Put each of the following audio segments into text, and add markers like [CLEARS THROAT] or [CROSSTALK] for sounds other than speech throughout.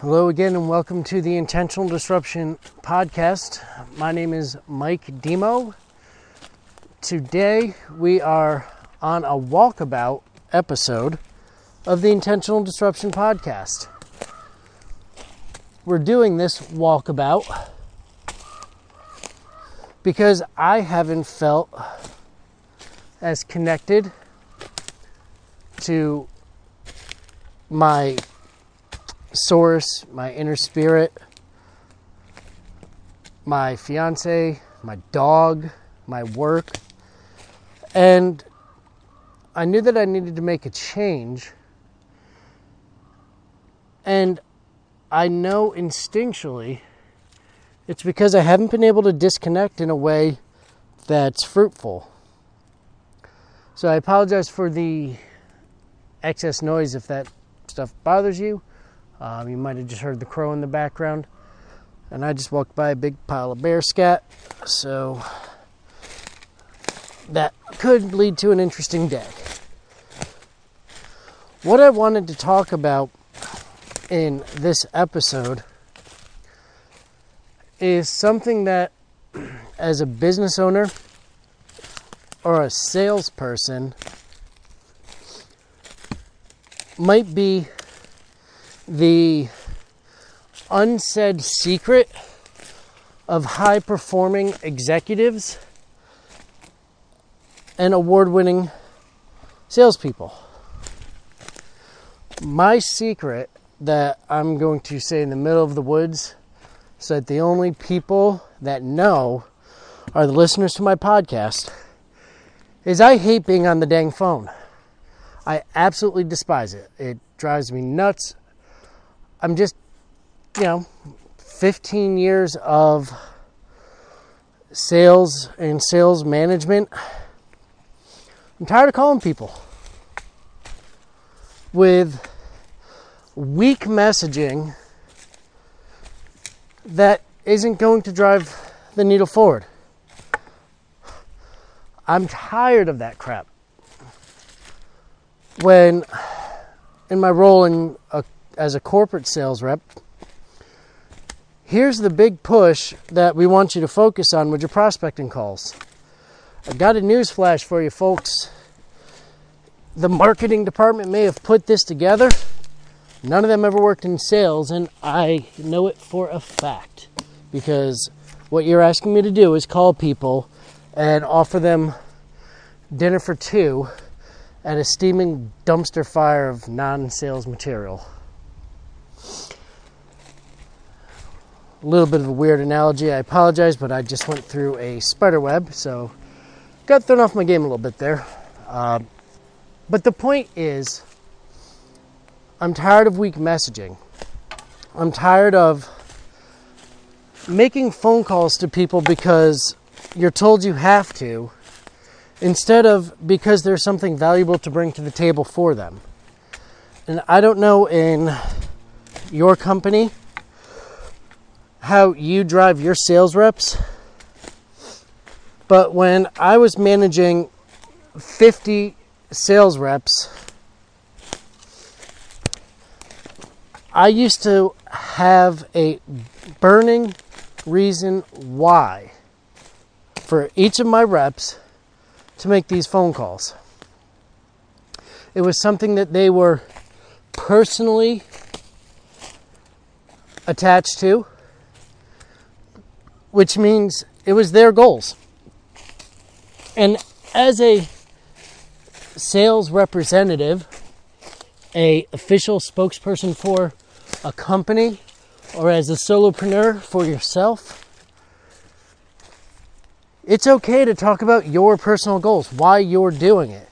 Hello again, and welcome to the Intentional Disruption Podcast. My name is Mike Demo. Today we are on a walkabout episode of the Intentional Disruption Podcast. We're doing this walkabout because I haven't felt as connected to my source, my inner spirit, my fiance, my dog, my work. And I knew that I needed to make a change. And I know instinctually it's because I haven't been able to disconnect in a way that's fruitful. So I apologize for the excess noise if that stuff bothers you. Um, you might have just heard the crow in the background. And I just walked by a big pile of bear scat. So that could lead to an interesting day. What I wanted to talk about in this episode is something that, [CLEARS THROAT] as a business owner or a salesperson, might be the unsaid secret of high performing executives and award winning salespeople. My secret that I'm going to say in the middle of the woods so that the only people that know are the listeners to my podcast is I hate being on the dang phone. I absolutely despise it. It drives me nuts. I'm just, you know, 15 years of sales and sales management. I'm tired of calling people with weak messaging that isn't going to drive the needle forward. I'm tired of that crap. When in my role in a, as a corporate sales rep, here's the big push that we want you to focus on with your prospecting calls. I've got a news flash for you folks. The marketing department may have put this together. None of them ever worked in sales, and I know it for a fact because what you're asking me to do is call people and offer them dinner for two at a steaming dumpster fire of non sales material. A little bit of a weird analogy, I apologize, but I just went through a spider web, so got thrown off my game a little bit there. Uh, but the point is, I'm tired of weak messaging. I'm tired of making phone calls to people because you're told you have to instead of because there's something valuable to bring to the table for them. And I don't know in your company how you drive your sales reps, but when I was managing 50 sales reps, I used to have a burning reason why for each of my reps to make these phone calls. It was something that they were personally attached to, which means it was their goals. And as a sales representative, a official spokesperson for a company or as a solopreneur for yourself, it's okay to talk about your personal goals, why you're doing it.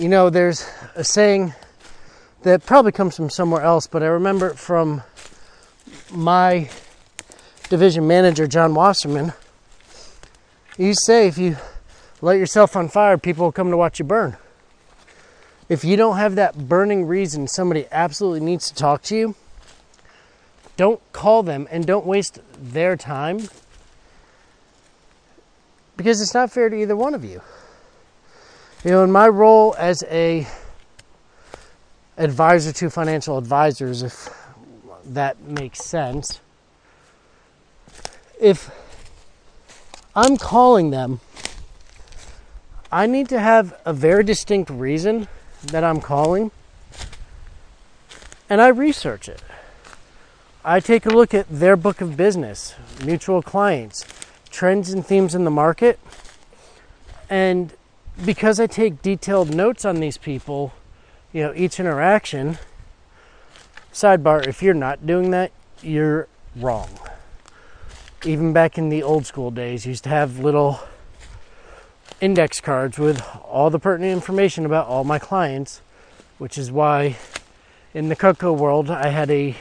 You know, there's a saying that probably comes from somewhere else, but I remember it from my division manager, John Wasserman. You say if you light yourself on fire, people will come to watch you burn. If you don't have that burning reason somebody absolutely needs to talk to you, don't call them and don't waste their time because it's not fair to either one of you. You know, in my role as a advisor to financial advisors, if that makes sense. If I'm calling them, I need to have a very distinct reason that I'm calling, and I research it. I take a look at their book of business, mutual clients, trends and themes in the market, and because I take detailed notes on these people, you know, each interaction, sidebar, if you're not doing that, you're wrong. Even back in the old school days, used to have little index cards with all the pertinent information about all my clients, which is why in the cocoa world I had a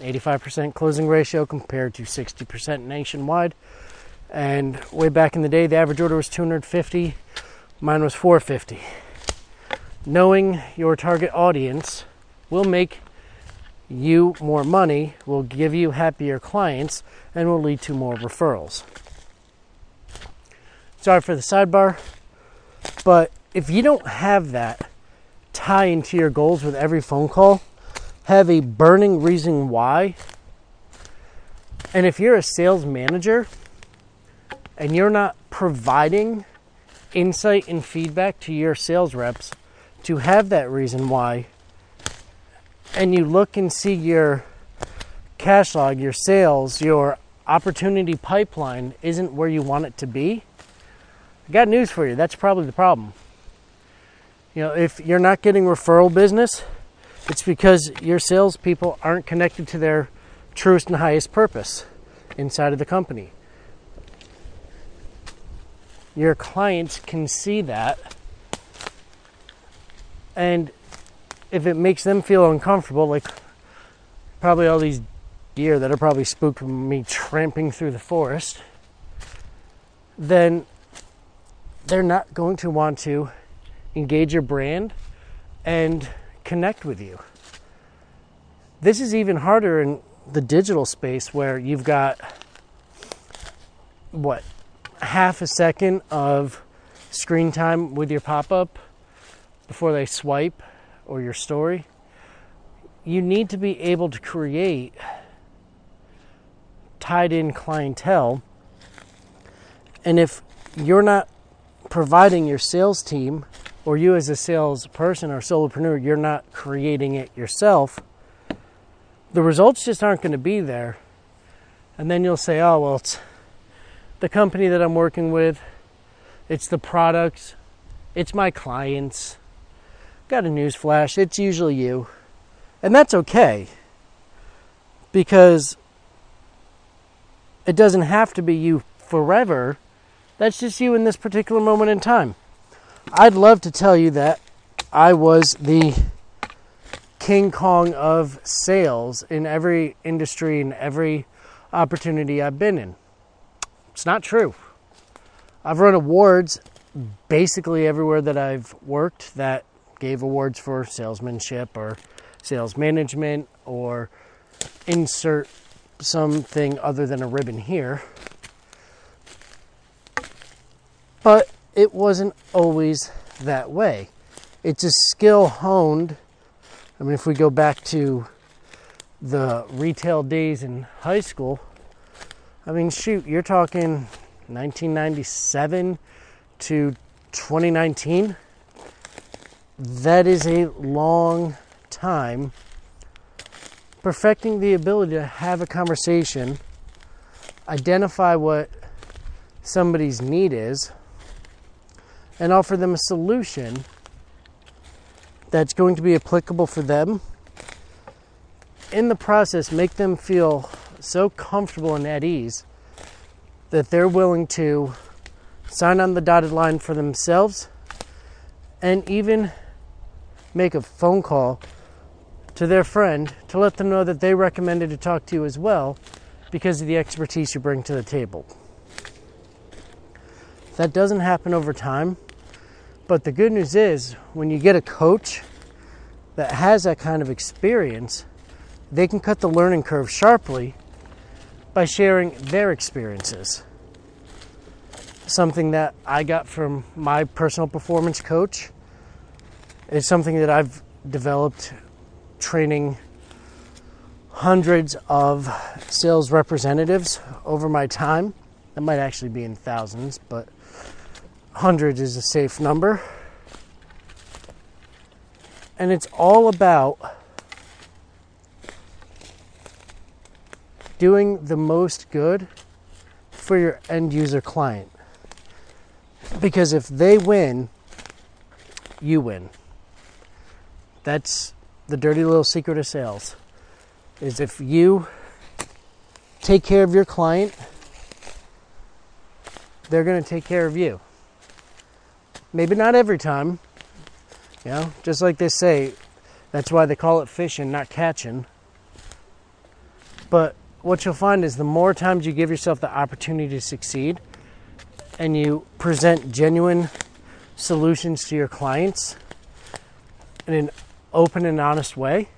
85% closing ratio compared to 60% nationwide. And way back in the day, the average order was 250, mine was 450. Knowing your target audience will make you more money, will give you happier clients, and will lead to more referrals. Sorry for the sidebar, but if you don't have that tie into your goals with every phone call, have a burning reason why, and if you're a sales manager and you're not providing insight and feedback to your sales reps to have that reason why, and you look and see your cash log, your sales, your opportunity pipeline isn't where you want it to be, I got news for you. That's probably the problem. You know, if you're not getting referral business, it's because your salespeople aren't connected to their truest and highest purpose inside of the company. Your clients can see that. And if it makes them feel uncomfortable, like probably all these deer that are probably spooked from me tramping through the forest, then they're not going to want to engage your brand and connect with you. This is even harder in the digital space where you've got what half a second of screen time with your pop up before they swipe or your story. You need to be able to create tied in clientele. And if you're not providing your sales team or you as a salesperson or solopreneur, you're not creating it yourself, the results just aren't going to be there. And then you'll say, oh, well, it's the company that I'm working with, it's the products, it's my clients. Got a news flash, it's usually you. And that's okay because it doesn't have to be you forever that's just you in this particular moment in time. I'd love to tell you that I was the King Kong of sales in every industry and every opportunity I've been in. It's not true. I've run awards basically everywhere that I've worked that gave awards for salesmanship or sales management or insert something other than a ribbon here. But it wasn't always that way. It's a skill honed. I mean, if we go back to the retail days in high school, I mean, shoot, you're talking 1997 to 2019. That is a long time perfecting the ability to have a conversation, identify what somebody's need is, and offer them a solution that's going to be applicable for them. In the process, make them feel so comfortable and at ease that they're willing to sign on the dotted line for themselves and even make a phone call to their friend to let them know that they recommended to talk to you as well because of the expertise you bring to the table. That doesn't happen over time but the good news is, when you get a coach that has that kind of experience, they can cut the learning curve sharply by sharing their experiences. Something that I got from my personal performance coach is something that I've developed training hundreds of sales representatives over my time. That might actually be in thousands, but hundreds is a safe number. And it's all about doing the most good for your end user client. Because if they win, you win. That's the dirty little secret of sales. Is if you take care of your client, they're going to take care of you. Maybe not every time. You know, just like they say, that's why they call it fishing, not catching. But what you'll find is the more times you give yourself the opportunity to succeed and you present genuine solutions to your clients and in an open and honest way,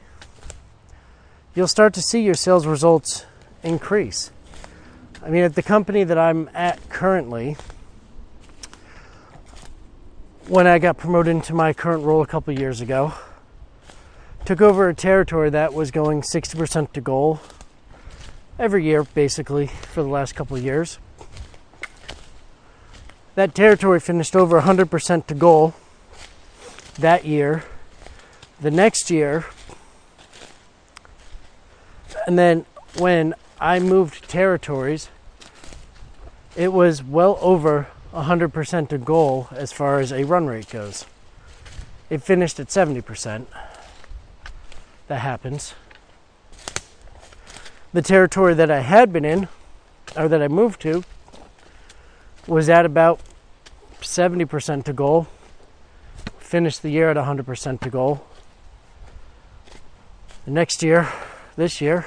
you'll start to see your sales results increase. I mean, at the company that I'm at currently, when I got promoted into my current role a couple years ago, took over a territory that was going 60% to goal every year, basically, for the last couple years. That territory finished over 100% to goal that year. The next year, and then when I moved territories, it was well over 100% to goal as far as a run rate goes. It finished at 70%. That happens the territory that I had been in, or that I moved to, was at about 70% to goal. Finished the year at 100% to goal. The next year, this year,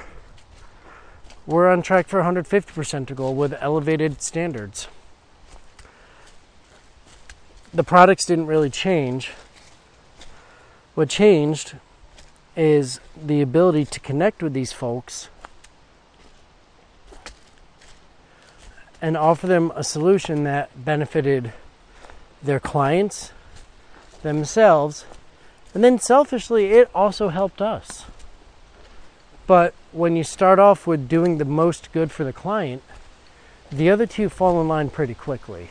we're on track for 150% to goal with elevated standards. The products didn't really change. What changed is the ability to connect with these folks and offer them a solution that benefited their clients, themselves, and then selfishly, it also helped us. But when you start off with doing the most good for the client, the other two fall in line pretty quickly.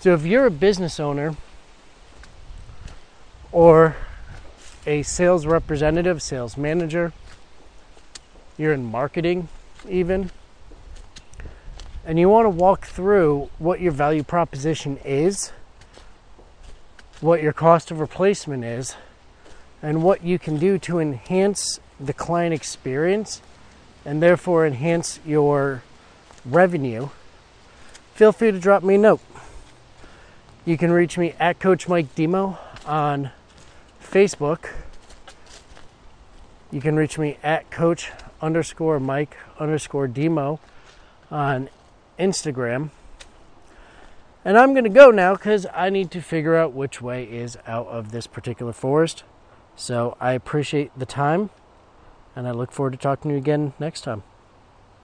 So if you're a business owner or a sales representative, sales manager, you're in marketing even, and you want to walk through what your value proposition is, what your cost of replacement is, and what you can do to enhance the client experience and therefore enhance your revenue, feel free to drop me a note. You can reach me at Coach Mike Demo on Facebook. You can reach me at Coach underscore Mike underscore Demo on Instagram. And I'm going to go now because I need to figure out which way is out of this particular forest. So I appreciate the time and I look forward to talking to you again next time.